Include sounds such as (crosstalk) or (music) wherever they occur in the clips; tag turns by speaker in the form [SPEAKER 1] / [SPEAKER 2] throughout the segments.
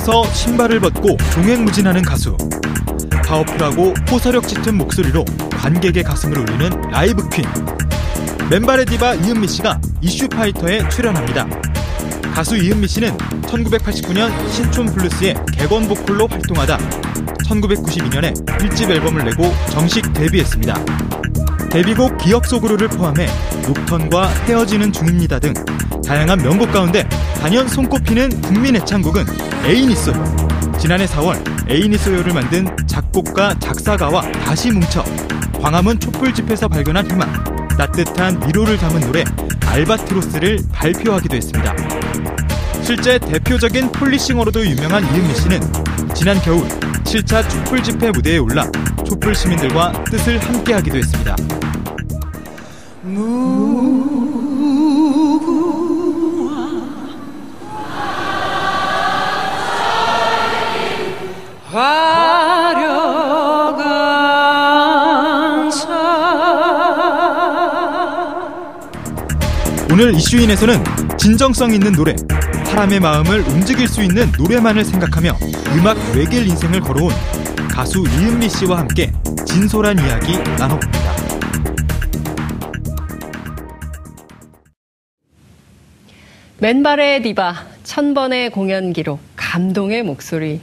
[SPEAKER 1] 위에서 신발을 벗고 종횡무진하는 가수. 파워풀하고 호소력 짙은 목소리로 관객의 가슴을 울리는 라이브 퀸. 맨발의 디바 이은미 씨가 이슈파이터에 출연합니다. 가수 이은미 씨는 1989년 신촌 블루스의 객원 보컬로 활동하다 1992년에 1집 앨범을 내고 정식 데뷔했습니다. 데뷔곡 기억 속으로를 포함해 녹턴과 헤어지는 중입니다 등 다양한 명곡 가운데 단연 손꼽히는 국민 애창곡은 애인 있어요. 지난해 4월 애인 있어요를 만든 작곡가 작사가와 다시 뭉쳐 광화문 촛불 집에서 발견한 희망, 따뜻한 위로를 담은 노래 알바트로스를 발표하기도 했습니다. 실제 대표적인 폴리싱어로도 유명한 이은미 씨는 지난 겨울 7차 촛불 집회 무대에 올라 촛불 시민들과 뜻을 함께하기도 했습니다. 오늘 이슈인에서는 진정성 있는 노래, 사람의 마음을 움직일 수 있는 노래만을 생각하며 음악 외길 인생을 걸어온 가수 이은미 씨와 함께 진솔한 이야기 나눠봅니다.
[SPEAKER 2] 맨발의 디바, 천번의 공연 기록, 감동의 목소리.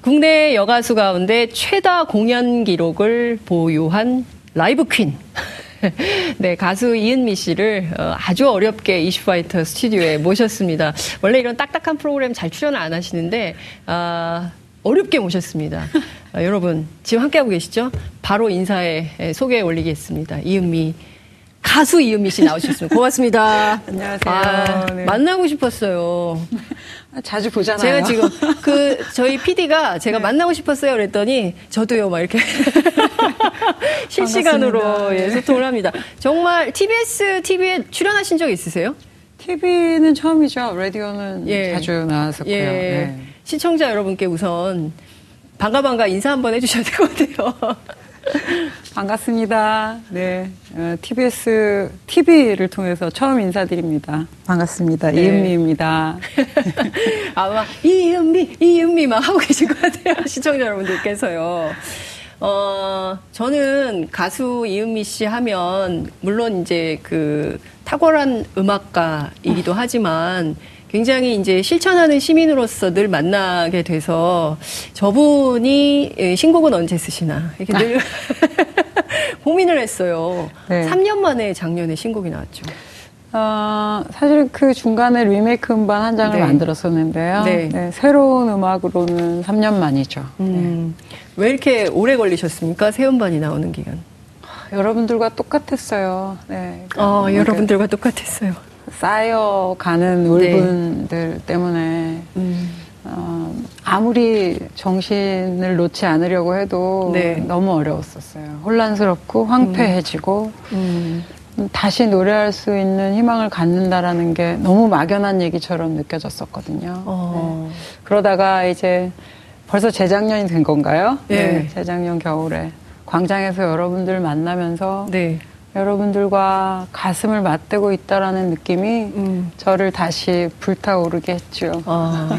[SPEAKER 2] 국내 여가수 가운데 최다 공연 기록을 보유한 라이브 퀸. (laughs) 네, 가수 이은미 씨를 어, 아주 어렵게 이슈파이터 스튜디오에 모셨습니다. 원래 이런 딱딱한 프로그램 잘 출연을 안 하시는데, 아, 어렵게 모셨습니다. 아, 여러분, 지금 함께하고 계시죠? 바로 인사에 소개에 올리겠습니다. 이은미. 가수 이은미 씨 나오셨습니다. 고맙습니다. (laughs)
[SPEAKER 3] 안녕하세요.
[SPEAKER 2] 아, 네. 만나고 싶었어요.
[SPEAKER 3] 자주 보잖아요.
[SPEAKER 2] 제가 지금 그 저희 (laughs) PD가 제가 네. 만나고 싶었어요 그랬더니 저도요 막 이렇게 (laughs) 실시간으로 예, 소통을 합니다. 정말 TBS TV에 출연하신 적 있으세요?
[SPEAKER 3] TV는 처음이죠. 라디오는 예. 자주 나왔었고요. 예. 네.
[SPEAKER 2] 시청자 여러분께 우선 반가 반가 인사 한번 해주셔야 될 것 같아요. (laughs)
[SPEAKER 3] 반갑습니다. 네. 어, TBS TV를 통해서 처음 인사드립니다. 반갑습니다. 네. 이은미입니다. (laughs)
[SPEAKER 2] 아마 이은미, 이은미만 하고 계신 것 같아요. 시청자 여러분들께서요. 어, 저는 가수 이은미 씨 하면, 물론 이제 그 탁월한 음악가이기도 하지만, 굉장히 이제 실천하는 시민으로서 늘 만나게 돼서 저분이 예, 신곡은 언제 쓰시나 이렇게 늘 (laughs) (laughs) 고민을 했어요. 네. 3년 만에 작년에 신곡이 나왔죠.
[SPEAKER 3] 어, 사실 그 중간에 리메이크 음반 한 장을 네. 만들었었는데요. 네. 네, 새로운 음악으로는 3년 만이죠. 음,
[SPEAKER 2] 네. 왜 이렇게 오래 걸리셨습니까? 새 음반이 나오는 기간.
[SPEAKER 3] 여러분들과 똑같았어요. 네.
[SPEAKER 2] 어, 여러분들과 똑같았어요.
[SPEAKER 3] 쌓여가는 울분들 네. 때문에 음. 어, 아무리 정신을 놓지 않으려고 해도 네. 너무 어려웠었어요. 혼란스럽고 황폐해지고 음. 음. 다시 노래할 수 있는 희망을 갖는다라는 게 너무 막연한 얘기처럼 느껴졌었거든요. 어. 네. 그러다가 이제 벌써 재작년이 된 건가요? 네. 네. 재작년 겨울에 광장에서 여러분들 만나면서 네. 여러분들과 가슴을 맞대고 있다라는 느낌이 음. 저를 다시 불타오르게 했죠. 아,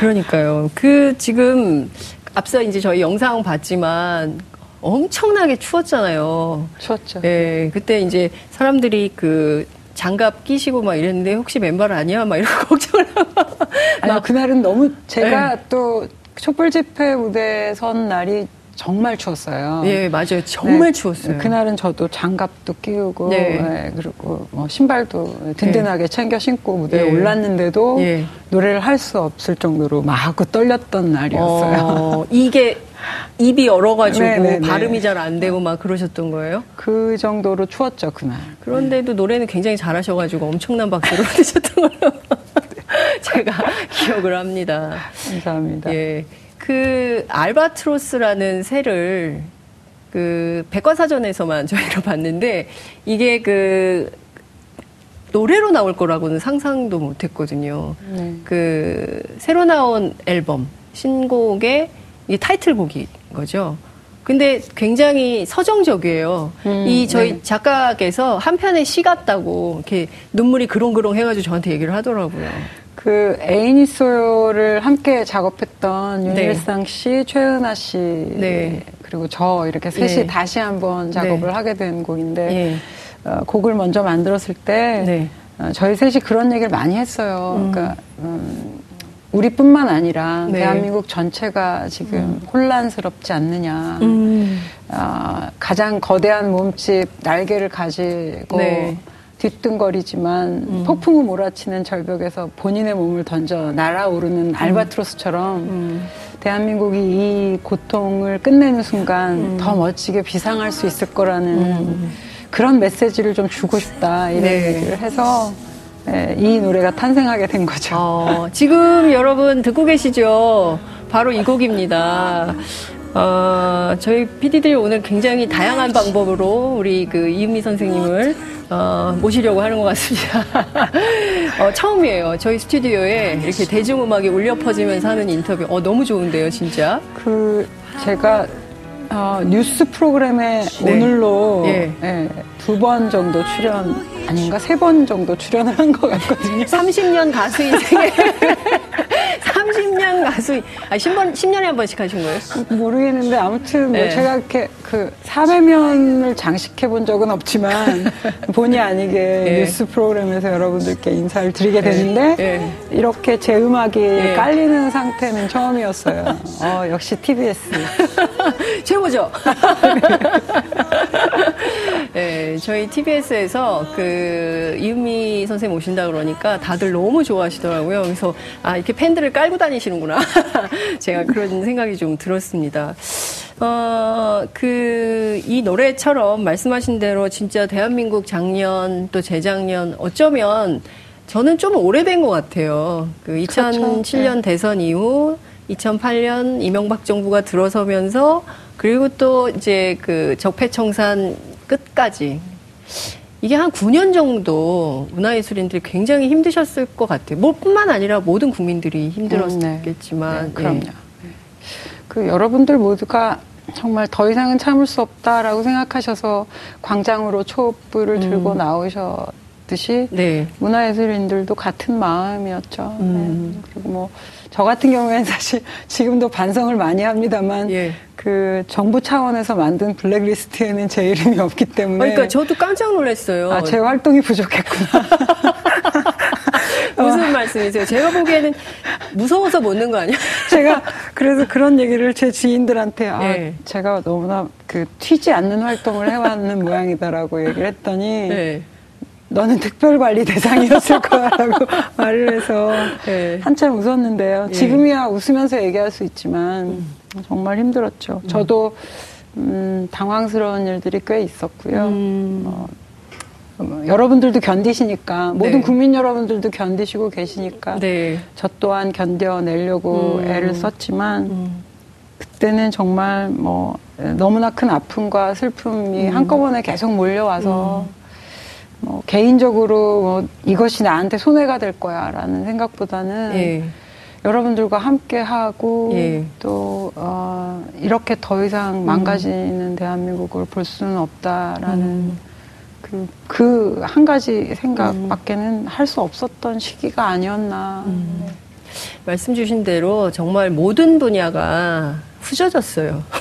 [SPEAKER 2] 그러니까요. 그 지금 앞서 이제 저희 영상 봤지만 엄청나게 추웠잖아요.
[SPEAKER 3] 추웠죠.
[SPEAKER 2] 네, 그때 이제 사람들이 그 장갑 끼시고 막 이랬는데 혹시 맨발 아니야? 막 이런 (laughs) 걱정을 하고.
[SPEAKER 3] 아니, 그날은 너무 제가 네. 또 촛불 집회 무대 선 날이 정말 추웠어요.
[SPEAKER 2] 예, 맞아요. 정말 네, 추웠어요.
[SPEAKER 3] 그날은 저도 장갑도 끼우고, 네. 네, 그리고 뭐 신발도 든든하게 네. 챙겨 신고 무대에 예. 올랐는데도 예. 노래를 할 수 없을 정도로 막 떨렸던 날이었어요. 어,
[SPEAKER 2] 이게 입이 얼어가지고 네네네. 네, 네. 발음이 잘 안 되고 막 그러셨던 거예요?
[SPEAKER 3] 그 정도로 추웠죠, 그날.
[SPEAKER 2] 그런데도 노래는 굉장히 잘하셔가지고 엄청난 박수를 (laughs) 받으셨던 걸로 (laughs) 제가 기억을 합니다.
[SPEAKER 3] 감사합니다.
[SPEAKER 2] 예. 그 알바트로스라는 새를 그 백과사전에서만 (laughs) 저희가 봤는데 이게 그 노래로 나올 거라고는 상상도 못 했거든요. 네. 그 새로 나온 앨범 신곡의 이 타이틀곡인 거죠. 근데 굉장히 서정적이에요. 음, 이 저희 네. 작가께서 한 편의 시 같다고 이렇게 눈물이 그렁그렁 해가지고 저한테 얘기를 하더라고요.
[SPEAKER 3] 그 애인이 소요를 함께 작업했던 네. 윤일상 씨, 최은아 씨, 네. 그리고 저 이렇게 셋이 네. 다시 한번 작업을 네. 하게 된 곡인데 예. 어, 곡을 먼저 만들었을 때 네. 어, 저희 셋이 그런 얘기를 많이 했어요. 음. 그러니까 음, 우리뿐만 아니라 네. 대한민국 전체가 지금 음. 혼란스럽지 않느냐. 음. 어, 가장 거대한 몸집 날개를 가지고 네. 뒤뚱거리지만 음. 폭풍우 몰아치는 절벽에서 본인의 몸을 던져 날아오르는 음. 알바트로스처럼 음. 대한민국이 이 고통을 끝내는 순간 음. 더 멋지게 비상할 수 있을 거라는 그런 메시지를 좀 주고 싶다 이런 네. 얘기를 해서 네, 이 노래가 탄생하게 된 거죠. 어,
[SPEAKER 2] 지금 여러분 듣고 계시죠? 바로 이 곡입니다. 어, 저희 PD들이 오늘 굉장히 다양한 방법으로 우리 그 이은미 선생님을 어, 모시려고 하는 것 같습니다. (laughs) 어, 처음이에요. 저희 스튜디오에 이렇게 대중음악이 울려 퍼지면서 하는 인터뷰. 어, 너무 좋은데요, 진짜.
[SPEAKER 3] 그, 제가 어, 뉴스 프로그램에 네. 오늘로 예. 예, 두번 정도 출연 아닌가 세 번 정도 출연을 한 것 같거든요.
[SPEAKER 2] 30년 가수 인생에 (laughs) 30년 가수 아 10번 10년에 한 번씩 하신 거예요?
[SPEAKER 3] 모르겠는데 아무튼 뭐 네. 제가 이렇게 그 사회면을 장식해 본 적은 없지만 (laughs) 본의 아니게 네. 뉴스 프로그램에서 여러분들께 인사를 드리게 네. 되는데 네. 이렇게 제 음악이 네. 깔리는 상태는 처음이었어요. 어, 역시 TBS (laughs)
[SPEAKER 2] 최고죠. (laughs) 네, 저희 TBS에서 그 이은미 선생님 오신다 그러니까 다들 너무 좋아하시더라고요. 그래서 아 이렇게 팬들을 깔고 다니시는구나. (laughs) 제가 그런 생각이 좀 들었습니다. 어, 그, 이 노래처럼 말씀하신 대로 진짜 대한민국 작년 또 재작년 어쩌면 저는 좀 오래된 것 같아요. 그 2007년 그렇죠. 네. 대선 이후 2008년 이명박 정부가 들어서면서 그리고 또 이제 그 적폐청산 끝까지 이게 한 9년 정도 문화예술인들이 굉장히 힘드셨을 것 같아요. 뭐뿐만 아니라 모든 국민들이 힘들었겠지만. 음, 네. 네,
[SPEAKER 3] 그럼요. 네. 그 여러분들 모두가 정말 더 이상은 참을 수 없다라고 생각하셔서 광장으로 촛불을 들고 음. 나오셨듯이 네. 문화예술인들도 같은 마음이었죠. 음. 네. 그리고 뭐 저 같은 경우에는 사실 지금도 반성을 많이 합니다만 예. 그 정부 차원에서 만든 블랙리스트에는 제 이름이 없기 때문에.
[SPEAKER 2] 그러니까 저도 깜짝 놀랐어요.
[SPEAKER 3] 아, 제 활동이 부족했구나. (laughs)
[SPEAKER 2] 무슨 말씀이세요? 제가 보기에는 무서워서 못 넣은 거 아니야? (laughs)
[SPEAKER 3] 제가 그래서 그런 얘기를 제 지인들한테 아, 네. 제가 너무나 그 튀지 않는 활동을 해왔는 모양이다라고 얘기를 했더니 네. 너는 특별관리 대상이었을 (laughs) 거야라고 말을 해서 네. 한참 웃었는데요. 예. 지금이야 웃으면서 얘기할 수 있지만 음. 정말 힘들었죠. 음. 저도 음, 당황스러운 일들이 꽤 있었고요. 음. 어, 뭐, 여러분들도 견디시니까 모든 네. 국민 여러분들도 견디시고 계시니까 네. 저 또한 견뎌내려고 음. 애를 썼지만 음. 그때는 정말 뭐 너무나 큰 아픔과 슬픔이 음. 한꺼번에 계속 몰려와서 음. 뭐 개인적으로 뭐 이것이 나한테 손해가 될 거야라는 생각보다는 예. 여러분들과 함께 하고 예. 또 어, 이렇게 더 이상 망가지는 음. 대한민국을 볼 수는 없다라는 음. 그, 그한 가지 생각밖에는 음. 할수 없었던 시기가 아니었나. 음.
[SPEAKER 2] 말씀 주신 대로 정말 모든 분야가 후져졌어요. (laughs)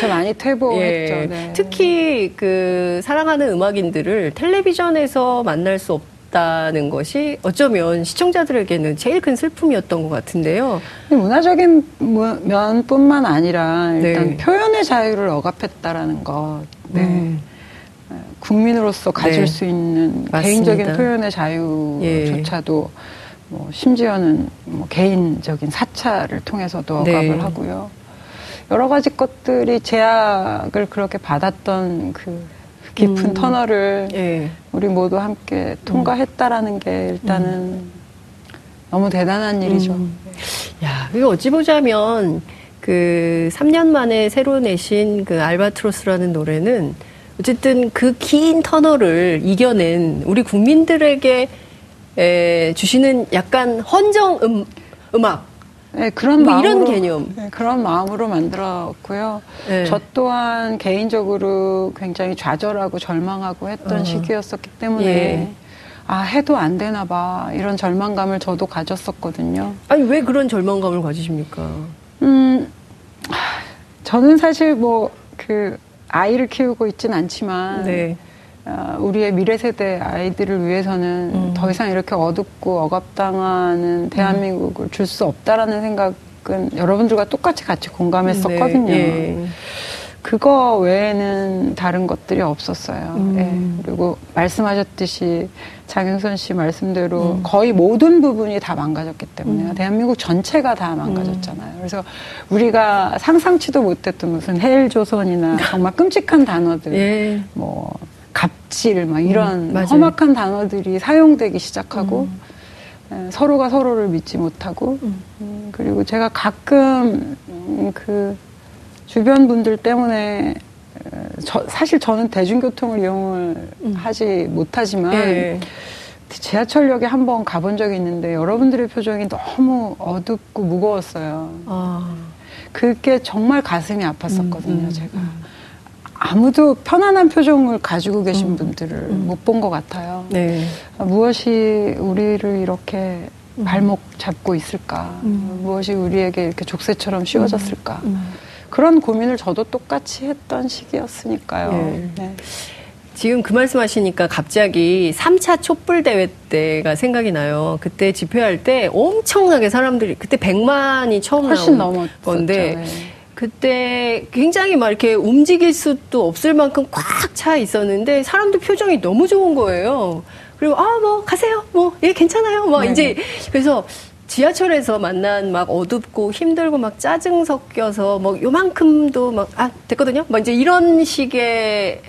[SPEAKER 3] 저 많이 퇴보했죠. 예. 네.
[SPEAKER 2] 특히 그 사랑하는 음악인들을 텔레비전에서 만날 수 없 다는 것이 어쩌면 시청자들에게는 제일 큰 슬픔이었던 것 같은데요.
[SPEAKER 3] 문화적인 면뿐만 아니라 일단 네. 표현의 자유를 억압했다는 것. 네. 음. 국민으로서 가질 네. 수 있는 맞습니다. 개인적인 표현의 자유조차도 예. 뭐 심지어는 뭐 개인적인 사찰을 통해서도 네. 억압을 네. 하고요. 여러 가지 것들이 제약을 그렇게 받았던 그 깊은 음. 터널을 예. 우리 모두 함께 통과했다라는 게 일단은 음. 너무 대단한 일이죠. 음.
[SPEAKER 2] 야, 이거 어찌 보자면 그 3년 만에 새로 내신 그 알바트로스라는 노래는 어쨌든 그 긴 터널을 이겨낸 우리 국민들에게 에, 주시는 약간 헌정 음, 음악.
[SPEAKER 3] 네, 그런 뭐 마음으로, 이런 개념. 네, 그런 마음으로 만들었고요. 네. 저 또한 개인적으로 굉장히 좌절하고 절망하고 했던 어. 시기였었기 때문에 예. 아 해도 안 되나 봐 이런 절망감을 저도 가졌었거든요.
[SPEAKER 2] 아니 왜 그런 절망감을 가지십니까?
[SPEAKER 3] 음 저는 사실 뭐 그 아이를 키우고 있진 않지만 네. 어, 우리의 미래 세대 아이들을 위해서는 음. 더 이상 이렇게 어둡고 억압당하는 대한민국을 줄 수 없다라는 생각은 여러분들과 똑같이 같이 공감했었거든요. 네. 네. 그거 외에는 다른 것들이 없었어요. 음. 네. 그리고 말씀하셨듯이 장영선 씨 말씀대로 음. 거의 모든 부분이 다 망가졌기 때문에 음. 대한민국 전체가 다 망가졌잖아요. 음. 그래서 우리가 상상치도 못했던 무슨 헬조선이나 정말 끔찍한 단어들, 예. 뭐 갑질 막 이런 음, 험악한 단어들이 사용되기 시작하고 음. 서로가 서로를 믿지 못하고 음. 그리고 제가 가끔 그 주변 분들 때문에 저, 사실 저는 대중교통을 이용을 음. 하지 못하지만 네. 지하철역에 한 번 가본 적이 있는데 여러분들의 표정이 너무 어둡고 무거웠어요. 아. 그게 정말 가슴이 아팠었거든요, 음, 음, 제가. 음. 아무도 편안한 표정을 가지고 계신 음, 분들을 음. 못본 것 같아요. 네. 무엇이 우리를 이렇게 발목 잡고 있을까? 무엇이 우리에게 이렇게 족쇄처럼 씌워졌을까? 그런 고민을 저도 똑같이 했던 시기였으니까요. 네. 네.
[SPEAKER 2] 지금 그 말씀 하시니까 갑자기 3차 촛불 대회 때가 생각이 나요. 그때 집회할 때 엄청나게 사람들이, 그때 100만이 처음 훨씬 나온 건데, 네. 그때 굉장히 막 이렇게 움직일 수도 없을 만큼 꽉 차 있었는데 사람들 표정이 너무 좋은 거예요. 그리고 아 뭐 가세요 뭐 예 괜찮아요 뭐 네. 이제 그래서 지하철에서 만난 막 어둡고 힘들고 막 짜증 섞여서 뭐 요만큼도 막 아 됐거든요. 막 이제 이런 식의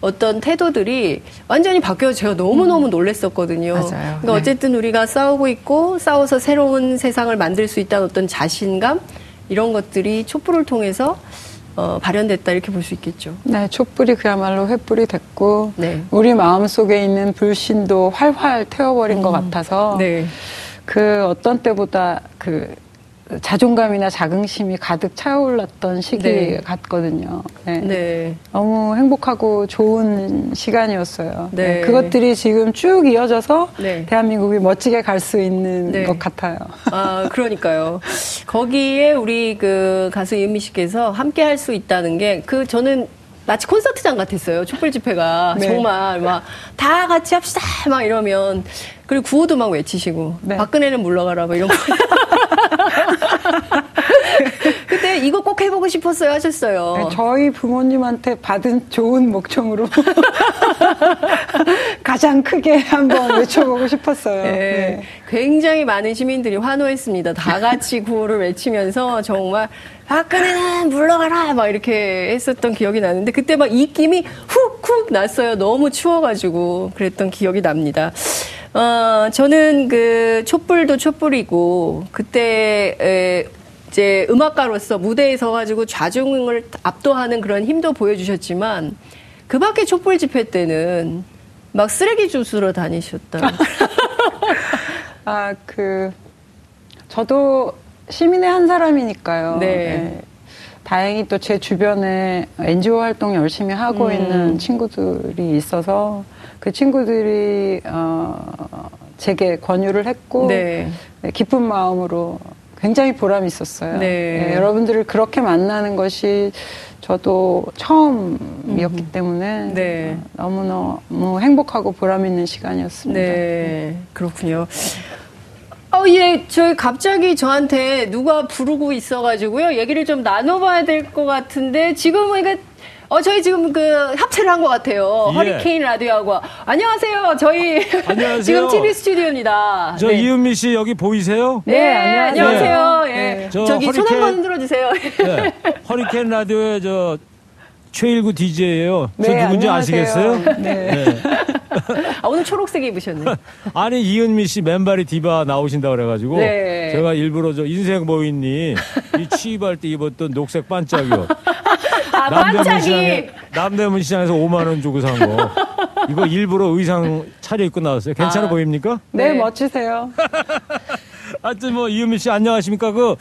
[SPEAKER 2] 어떤 태도들이 완전히 바뀌어서 제가 너무너무 음. 놀랬었거든요. 맞아요. 그러니까 네. 어쨌든 우리가 싸우고 있고 싸워서 새로운 세상을 만들 수 있다는 어떤 자신감 이런 것들이 촛불을 통해서 어, 발현됐다 이렇게 볼 수 있겠죠.
[SPEAKER 3] 네, 촛불이 그야말로 횃불이 됐고 네. 우리 마음 속에 있는 불신도 활활 태워버린 음. 것 같아서 네. 그 어떤 때보다 그 자존감이나 자긍심이 가득 차올랐던 시기 네. 같거든요. 네. 네. 너무 행복하고 좋은 시간이었어요. 네. 네. 그것들이 지금 쭉 이어져서 네. 대한민국이 멋지게 갈 수 있는 네. 것 같아요.
[SPEAKER 2] 아, 그러니까요. 거기에 우리 그 가수 이은미 씨께서 함께 할 수 있다는 게 그 저는 마치 콘서트장 같았어요. 촛불 집회가 네. 정말 막 다 같이 합시다 막 이러면 그리고 구호도 막 외치시고 네. 박근혜는 물러가라 뭐 이런 거. (laughs) 그때 이거 꼭 해보고 싶었어요 하셨어요.
[SPEAKER 3] 네, 저희 부모님한테 받은 좋은 목청으로 (laughs) 가장 크게 한번 외쳐보고 싶었어요. 네, 네.
[SPEAKER 2] 굉장히 많은 시민들이 환호했습니다. 다 같이 구호를 외치면서 정말 박근혜는 물러가라 막 이렇게 했었던 기억이 나는데 그때 막 입김이 훅훅 났어요. 너무 추워가지고 그랬던 기억이 납니다. 어, 저는 그 촛불도 촛불이고 그때 에, 이제 음악가로서 무대에 서가지고 좌중을 압도하는 그런 힘도 보여주셨지만 그 밖에 촛불 집회 때는 막 쓰레기 주스로 다니셨다. (laughs)
[SPEAKER 3] 아, 그, 저도 시민의 한 사람이니까요. 네. 네. 다행히 또 제 주변에 NGO 활동 열심히 하고 음. 있는 친구들이 있어서 그 친구들이 어 제게 권유를 했고 네. 네 기쁜 마음으로 굉장히 보람이 있었어요. 네. 네, 여러분들을 그렇게 만나는 것이 저도 처음이었기 음. 때문에 네. 너무너무 행복하고 보람 있는 시간이었습니다. 네,
[SPEAKER 2] 그렇군요. 어, 예, 저희 갑자기 저한테 누가 부르고 있어가지고요. 얘기를 좀 나눠봐야 될 것 같은데, 지금은 이게, 어, 저희 지금 그 합체를 한 것 같아요. 예. 허리케인 라디오하고. 안녕하세요. 저희. (laughs) 안녕하세요. 지금 TV 스튜디오입니다.
[SPEAKER 4] 저 네. 이은미 씨 여기 보이세요?
[SPEAKER 2] 네, 네 안녕하세요. 네. 예. 네. 저 저기 허리케인, 손 한번 흔들어 주세요. 네.
[SPEAKER 4] 허리케인 라디오의 저 최일구 DJ예요. 저 네, 누군지 안녕하세요. 아시겠어요? 네. 네. (laughs)
[SPEAKER 2] 아, 오늘 초록색 입으셨네. (laughs)
[SPEAKER 4] 아니 이은미 씨 맨발이 디바 나오신다 그래가지고 네. 제가 일부러 저 인생 모인니 이 취입할 때 입었던 녹색 반짝이요.
[SPEAKER 2] 아, 남대문 시장에
[SPEAKER 4] 남대문 시장에서 5만 원 주고 산 거. 이거 일부러 의상 차려 입고 나왔어요. 괜찮아 아, 보입니까?
[SPEAKER 3] 네, 네. 멋지세요. (laughs)
[SPEAKER 4] 하여튼 뭐 이은미 씨 안녕하십니까? 그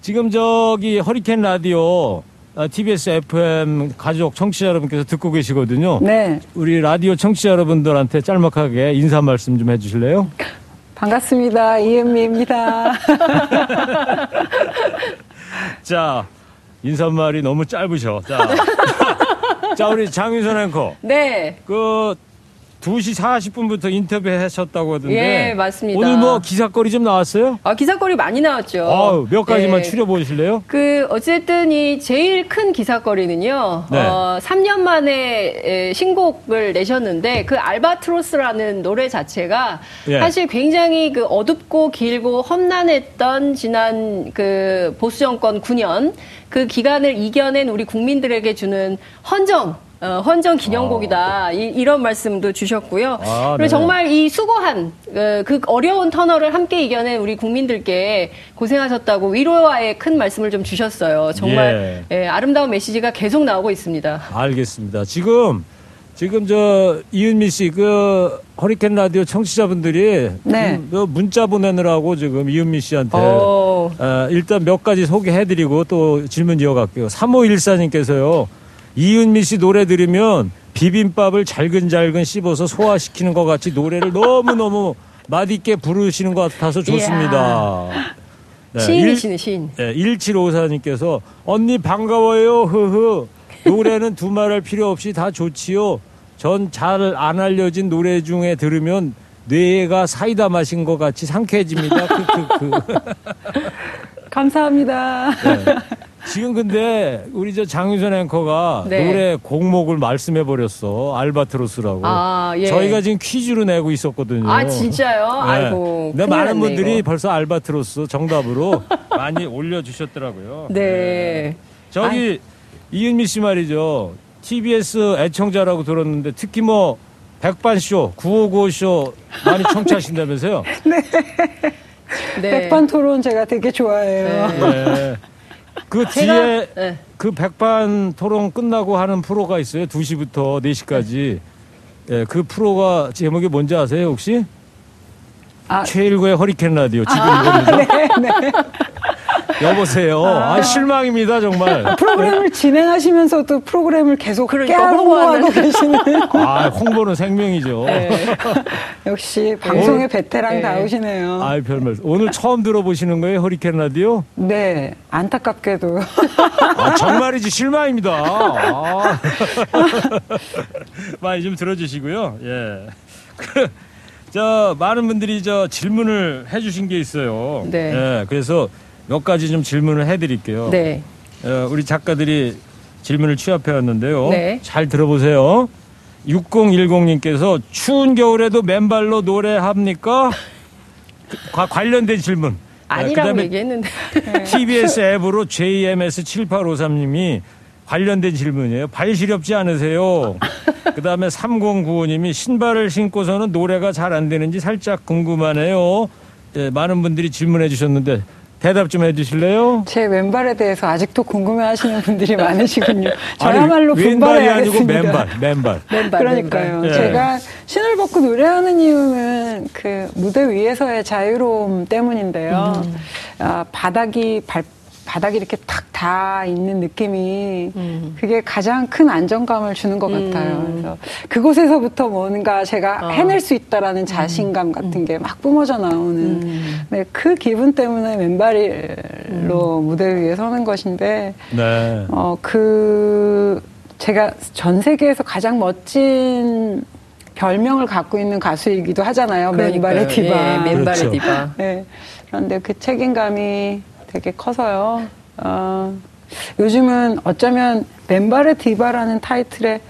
[SPEAKER 4] 지금 저기 허리케인 라디오 TBS FM 가족 청취자 여러분께서 듣고 계시거든요.
[SPEAKER 3] 네.
[SPEAKER 4] 우리 라디오 청취자 여러분들한테 짤막하게 인사 말씀 좀 해주실래요?
[SPEAKER 3] 반갑습니다. 이은미입니다. (laughs)
[SPEAKER 4] 자, 인사말이 너무 짧으셔. 자, (laughs) 자 우리 장윤선 앵커.
[SPEAKER 2] 네.
[SPEAKER 4] 그 2시 40분부터 인터뷰 하셨다고 하던데.
[SPEAKER 2] 예, 맞습니다.
[SPEAKER 4] 오늘 뭐 기사거리 좀 나왔어요?
[SPEAKER 2] 아, 기사거리 많이 나왔죠.
[SPEAKER 4] 아, 몇 가지만
[SPEAKER 2] 네.
[SPEAKER 4] 추려보실래요?
[SPEAKER 2] 그, 어쨌든 이 제일 큰 기사거리는요,
[SPEAKER 4] 네.
[SPEAKER 2] 어, 3년 만에 에, 신곡을 내셨는데, 그 알바트로스라는 노래 자체가
[SPEAKER 4] 예.
[SPEAKER 2] 사실 굉장히 그 어둡고 길고 험난했던 지난 그 보수 정권 9년 그 기간을 이겨낸 우리 국민들에게 주는 헌정, 어, 헌정 기념곡이다. 이, 런 말씀도 주셨고요.
[SPEAKER 4] 아,
[SPEAKER 2] 그리고
[SPEAKER 4] 네.
[SPEAKER 2] 정말 이 수고한 어, 그 어려운 터널을 함께 이겨낸 우리 국민들께 고생하셨다고 위로와의 큰 말씀을 좀 주셨어요. 정말 예, 아름다운 메시지가 계속 나오고 있습니다.
[SPEAKER 4] 알겠습니다. 지금 지금 저 이은미 씨 그 허리케인 라디오 청취자분들이
[SPEAKER 3] 네.
[SPEAKER 4] 음, 그 문자 보내느라고 지금 이은미 씨한테
[SPEAKER 2] 어.
[SPEAKER 4] 아, 일단 몇 가지 소개해드리고 또 질문 이어갈게요. 3514님께서요. 이은미 씨 노래 들으면 비빔밥을 잘근잘근 씹어서 소화시키는 것 같이 노래를 너무너무 (laughs) 맛있게 부르시는 것 같아서 좋습니다. 네,
[SPEAKER 2] 시인이시네, 시인.
[SPEAKER 4] 네, 1754님께서 언니 반가워요. 흐흐. 노래는 두말할 필요 없이 다 좋지요. 전 잘 안 알려진 노래 중에 들으면 뇌가 사이다 마신 것 같이 상쾌해집니다. (laughs) 크크크.
[SPEAKER 3] 감사합니다.
[SPEAKER 4] 네. 지금 근데 우리 저 장윤선 앵커가
[SPEAKER 2] 네.
[SPEAKER 4] 노래 곡목을 말씀해 버렸어. 알바트로스라고.
[SPEAKER 2] 아, 예.
[SPEAKER 4] 저희가 지금 퀴즈로 내고 있었거든요.
[SPEAKER 2] 아, 진짜요?
[SPEAKER 4] 네.
[SPEAKER 2] 아이고.
[SPEAKER 4] 근데 많은 분들이
[SPEAKER 2] 이거.
[SPEAKER 4] 벌써 알바트로스 정답으로 (laughs) 많이 올려주셨더라고요.
[SPEAKER 2] 네.
[SPEAKER 4] 저기 이은미 씨 말이죠. TBS 애청자라고 들었는데 특히 뭐 백반쇼, 9595쇼 많이 청취하신다면서요? (laughs)
[SPEAKER 2] 네.
[SPEAKER 3] 백반 토론 제가 되게 좋아해요.
[SPEAKER 2] 네.
[SPEAKER 4] 네. 그 뒤에
[SPEAKER 2] 네.
[SPEAKER 4] 그 백반 토론 끝나고 하는 프로가 있어요. 2시부터 4시까지. 예, 그 프로가 제목이 뭔지 아세요, 혹시?
[SPEAKER 3] 아.
[SPEAKER 4] 최일구의 허리케인 라디오. 지금 이겁니다. 여보세요. 아, 실망입니다, 정말.
[SPEAKER 3] 프로그램을 진행하시면서도 프로그램을 계속
[SPEAKER 2] 그러니까
[SPEAKER 3] 깨알 홍보하고. 계시는 (laughs)
[SPEAKER 4] 아, 홍보는 생명이죠.
[SPEAKER 2] 네. (laughs)
[SPEAKER 3] 역시 방송의
[SPEAKER 4] 오늘-
[SPEAKER 3] 베테랑
[SPEAKER 2] 네.
[SPEAKER 3] 다우시네요.
[SPEAKER 4] 아이, 별말. 오늘 처음 들어보시는 거예요, 허리케인 라디오?
[SPEAKER 3] 네, 안타깝게도
[SPEAKER 4] 아, 정말이지 실망입니다. 아. (laughs) 많이 좀 들어주시고요. 예. 그, 저 많은 분들이 저 질문을 해주신 게 있어요.
[SPEAKER 2] 네.
[SPEAKER 4] 예, 그래서 몇 가지 좀 질문을 해드릴게요.
[SPEAKER 2] 네.
[SPEAKER 4] 어, 우리 작가들이 질문을 취합해 왔는데요.
[SPEAKER 2] 네.
[SPEAKER 4] 잘 들어보세요. 6010님께서 추운 겨울에도 맨발로 노래합니까? 그, 과- 관련된 질문.
[SPEAKER 2] 아니라고
[SPEAKER 4] 그다음에
[SPEAKER 2] 얘기했는데. (laughs)
[SPEAKER 4] TBS 앱으로 JMS7853님이 관련된 질문이에요. 발 시렵지 않으세요? 그 다음에 3095님이 신발을 신고서는 노래가 잘 안 되는지 살짝 궁금하네요. 예, 많은 분들이 질문해 주셨는데 대답 좀 해 주실래요?
[SPEAKER 3] 제 왼발에 대해서 아직도 궁금해하시는 분들이 (laughs) 많으시군요. 저야말로
[SPEAKER 4] 아니, 왼발이 아니고. 맨발, 맨발. (laughs)
[SPEAKER 2] 맨발,
[SPEAKER 3] 그러니까요.
[SPEAKER 4] 맨발. 예.
[SPEAKER 3] 제가 신을 벗고 노래하는 이유는 그 무대 위에서의 자유로움 때문인데요.
[SPEAKER 2] 음.
[SPEAKER 3] 아, 바닥이 발 바닥이 이렇게 탁 닿아 있는 느낌이
[SPEAKER 2] 음.
[SPEAKER 3] 그게 가장 큰 안정감을 주는 것 같아요. 그래서 그곳에서부터 뭔가 제가
[SPEAKER 2] 어.
[SPEAKER 3] 해낼 수 있다라는 자신감 같은 게 막 뿜어져 나오는
[SPEAKER 2] 음.
[SPEAKER 3] 네, 그 기분 때문에 맨발로 무대 위에 서는 것인데
[SPEAKER 4] 네.
[SPEAKER 3] 어, 그, 제가 전 세계에서 가장 멋진 별명을 갖고 있는 가수이기도 하잖아요. 맨발의 디바.
[SPEAKER 2] 예, 맨발의
[SPEAKER 4] 그렇죠.
[SPEAKER 2] 디바.
[SPEAKER 3] 네. 그런데 그 책임감이 되게 커서요. 어, 요즘은 어쩌면 맨발의 디바라는 타이틀에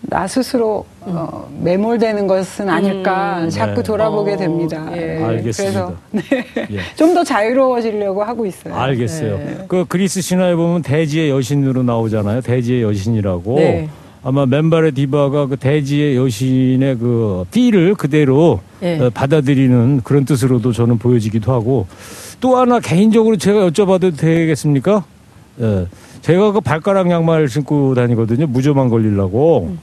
[SPEAKER 3] 나 스스로 어, 매몰되는 것은 아닐까
[SPEAKER 2] 음.
[SPEAKER 3] 자꾸
[SPEAKER 4] 네.
[SPEAKER 3] 돌아보게
[SPEAKER 2] 어,
[SPEAKER 3] 됩니다.
[SPEAKER 2] 예.
[SPEAKER 4] 알겠습니다.
[SPEAKER 3] 그래서 (laughs) 네.
[SPEAKER 4] 예.
[SPEAKER 3] 좀더 자유로워지려고 하고 있어요.
[SPEAKER 4] 알겠어요.
[SPEAKER 2] 네.
[SPEAKER 4] 그 그리스 신화에 보면 대지의 여신으로 나오잖아요. 대지의 여신이라고.
[SPEAKER 2] 네.
[SPEAKER 4] 아마 맨발의 디바가 그 대지의 여신의 그 띠를 그대로
[SPEAKER 2] 네.
[SPEAKER 4] 어, 받아들이는 그런 뜻으로도 저는 보여지기도 하고 또 하나 개인적으로 제가 여쭤봐도 되겠습니까? 예. 제가 그 발가락 양말 신고 다니거든요. 무좀안 걸리려고.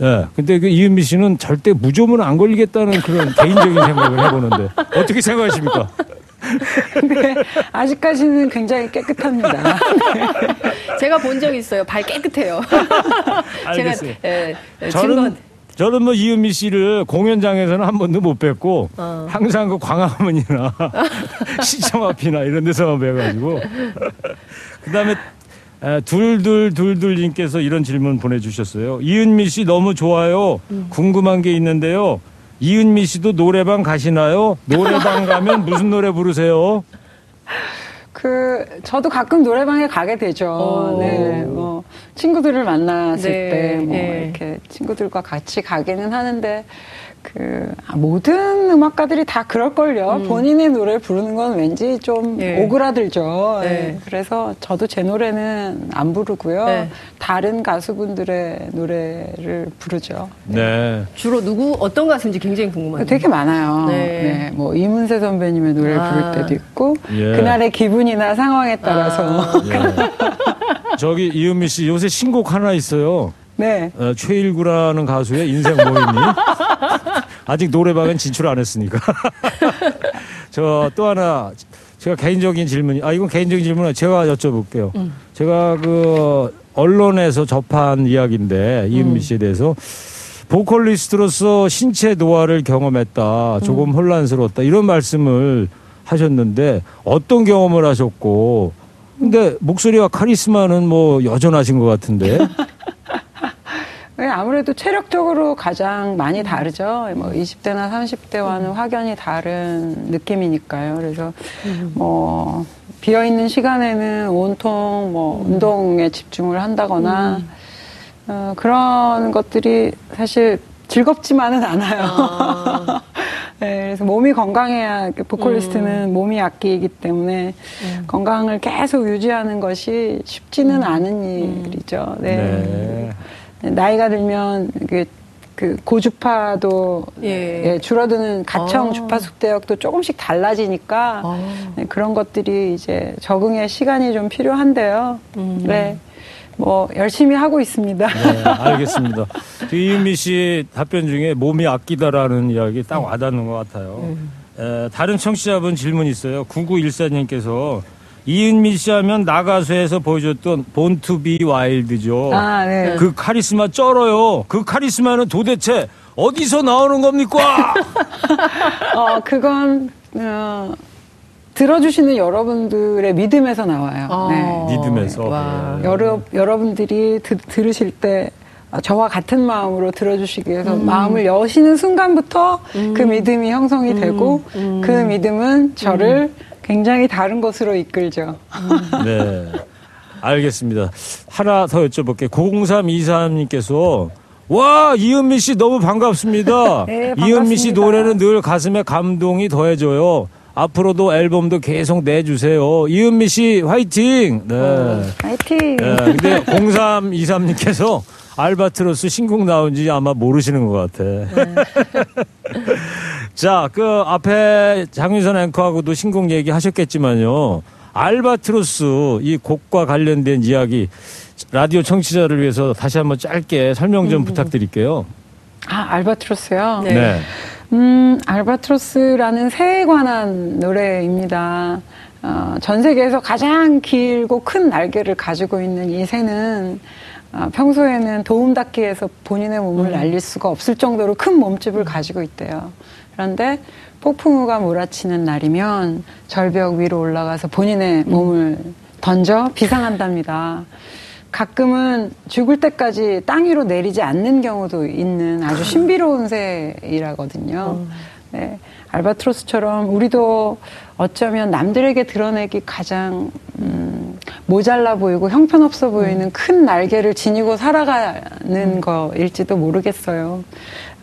[SPEAKER 4] 예. 근데 그 이은미 씨는 절대 무좀은 안 걸리겠다는 그런 개인적인 생각을 해보는데 어떻게 생각하십니까? (laughs)
[SPEAKER 3] 근데 (laughs) 아직까지는 굉장히 깨끗합니다. (laughs) 네.
[SPEAKER 2] 제가 본 적 있어요. 발 깨끗해요. (laughs)
[SPEAKER 4] 알겠어요. 제가 예, 예, 저는 저는 뭐 이은미 씨를 공연장에서는 한 번도 못 뵀고 어. 항상 그 광화문이나 시청 앞이나 이런 데서만 뵈가지고 그다음에 둘둘둘둘님께서 이런 질문 보내주셨어요. 이은미 씨 너무 좋아요. 음. 궁금한 게 있는데요. 이은미 씨도 노래방 가시나요? 노래방 가면 (laughs) 무슨 노래 부르세요?
[SPEAKER 3] 그 저도 가끔 노래방에 가게 되죠. 네, 뭐 친구들을 만났을 네, 때뭐 네. 이렇게 친구들과 같이 가기는 하는데 그 아, 모든 음악가들이 다 그럴걸요. 음. 본인의 노래 부르는 건 왠지 좀 네. 오그라들죠. 네. 네. 그래서 저도 제 노래는 안 부르고요. 네. 다른 가수분들의 노래를 부르죠.
[SPEAKER 2] 네. 주로 누구 어떤 가수인지 굉장히 궁금해요.
[SPEAKER 3] 되게 많아요. 네. 네. 뭐 이문세 선배님의 노래를 아. 부를 때도 있고 예. 그날의 기분이나 상황에 따라서. 아.
[SPEAKER 4] 예. 저기 이은미 씨 요새 신곡 하나 있어요. 네. 어, 최일구라는 가수의 인생 모임이 (laughs) 아직 노래방은 진출 안 했으니까. (laughs) 저 또 하나 제가 개인적인 질문이 아 이건 개인적인 질문은 제가 여쭤볼게요. 음. 제가 그 언론에서 접한 이야기인데 이은미 음. 씨에 대해서 보컬리스트로서 신체 노화를 경험했다. 조금 음. 혼란스러웠다. 이런 말씀을 하셨는데 어떤 경험을 하셨고 근데 목소리와 카리스마는 뭐 여전하신 것 같은데
[SPEAKER 3] 네, (laughs) 아무래도 체력적으로 가장 많이 다르죠. 뭐 20대나 30대와는 음. 확연히 다른 느낌이니까요. 그래서 음. 뭐 비어 있는 시간에는 온통 뭐 음. 운동에 집중을 한다거나 음. 어, 그런 것들이 사실 즐겁지만은 않아요. 아. (laughs) 네, 그래서 몸이 건강해야 보컬리스트는 음. 몸이 악기이기 때문에 음. 건강을 계속 유지하는 것이 쉽지는 음. 않은 일이죠. 네. 네. 나이가 들면 그, 그 고주파도 예. 예, 줄어드는 가청 아. 주파수 대역도 조금씩 달라지니까 아. 네, 그런 것들이 이제 적응의 시간이 좀 필요한데요. 음. 네. 뭐 열심히 하고 있습니다. 네,
[SPEAKER 4] 알겠습니다. 이은미 씨 답변 중에 몸이 아끼다라는 이야기 딱 와닿는 것 같아요. 음. 에, 다른 청취자분 질문 있어요. 9914님께서 이은미 씨 하면 나가수에서 보여줬던 본투비 와일드죠. 아, 네. 그 카리스마 쩔어요. 그 카리스마는 도대체 어디서 나오는 겁니까? (laughs)
[SPEAKER 3] 어, 그건, 어, 들어주시는 여러분들의 믿음에서 나와요. 아,
[SPEAKER 4] 네. 믿음에서.
[SPEAKER 3] 네. 여러, 여러분들이 드, 들으실 때 저와 같은 마음으로 들어주시기 위해서 음. 마음을 여시는 순간부터 음. 그 믿음이 형성이 되고 음. 그 믿음은 저를 음. 굉장히 다른 것으로 이끌죠.
[SPEAKER 4] 네. 알겠습니다. 하나 더 여쭤볼게요. 0323님께서 와 이은미 씨 너무 반갑습니다. (laughs) 네, 반갑습니다. 이은미 씨 노래는 늘 가슴에 감동이 더해져요. 앞으로도 앨범도 계속 내주세요. 이은미 씨 화이팅. 네. 어,
[SPEAKER 3] 화이팅.
[SPEAKER 4] 네. 근데 0323님께서 알바트로스 신곡 나온지 아마 모르시는 것 같아. 네. (laughs) 자, 그 앞에 장윤선 앵커하고도 신곡 얘기 하셨겠지만요. 알바트로스 이 곡과 관련된 이야기 라디오 청취자를 위해서 다시 한번 짧게 설명 좀 음. 부탁드릴게요.
[SPEAKER 3] 아, 알바트로스요? 네. 네. 음, 알바트로스라는 새에 관한 노래입니다. 어, 전 세계에서 가장 길고 큰 날개를 가지고 있는 이 새는 어, 평소에는 도움 닫기 위해서 본인의 몸을 음. 날릴 수가 없을 정도로 큰 몸집을 가지고 있대요. 그런데 폭풍우가 몰아치는 날이면 절벽 위로 올라가서 본인의 음. 몸을 던져 비상한답니다. 가끔은 죽을 때까지 땅 위로 내리지 않는 경우도 있는 아주 신비로운 새이라거든요. 음. 네. 알바트로스처럼 우리도 어쩌면 남들에게 드러내기 가장 음, 모자라 보이고 형편없어 보이는 음. 큰 날개를 지니고 살아가는 음. 거일지도 모르겠어요.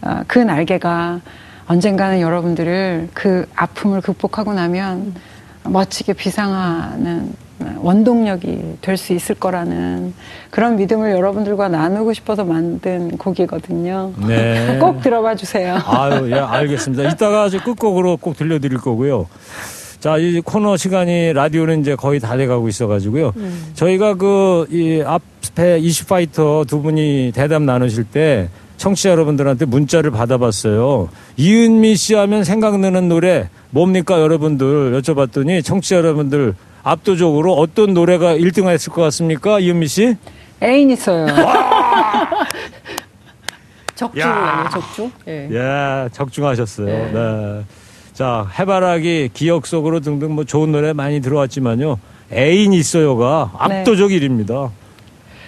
[SPEAKER 3] 아, 그 날개가 언젠가는 여러분들을 그 아픔을 극복하고 나면 멋지게 비상하는 원동력이 될 수 있을 거라는 그런 믿음을 여러분들과 나누고 싶어서 만든 곡이거든요. 네. (laughs) 꼭 들어봐 주세요.
[SPEAKER 4] 아유, 예, 알겠습니다. 이따가 끝곡으로 꼭 들려드릴 거고요. 자, 자, 이 코너 시간이 라디오는 이제 거의 다 돼가고 있어가지고요. 음. 저희가 그, 이 앞에 이슈파이터 두 분이 대담 나누실 때 청취자 여러분들한테 문자를 받아봤어요. 이은미 씨 하면 생각나는 노래 뭡니까 여러분들 여쭤봤더니 청취자 여러분들 압도적으로 어떤 노래가 1등 했을 것 같습니까? 이은미 씨?
[SPEAKER 3] 애인 있어요. (laughs)
[SPEAKER 2] 적중 적중? 예.
[SPEAKER 4] 예, 적중하셨어요. 예. 네. 자, 해바라기, 기억 속으로 등등 뭐 좋은 노래 많이 들어왔지만요. 애인 있어요가 압도적 네. 1위입니다.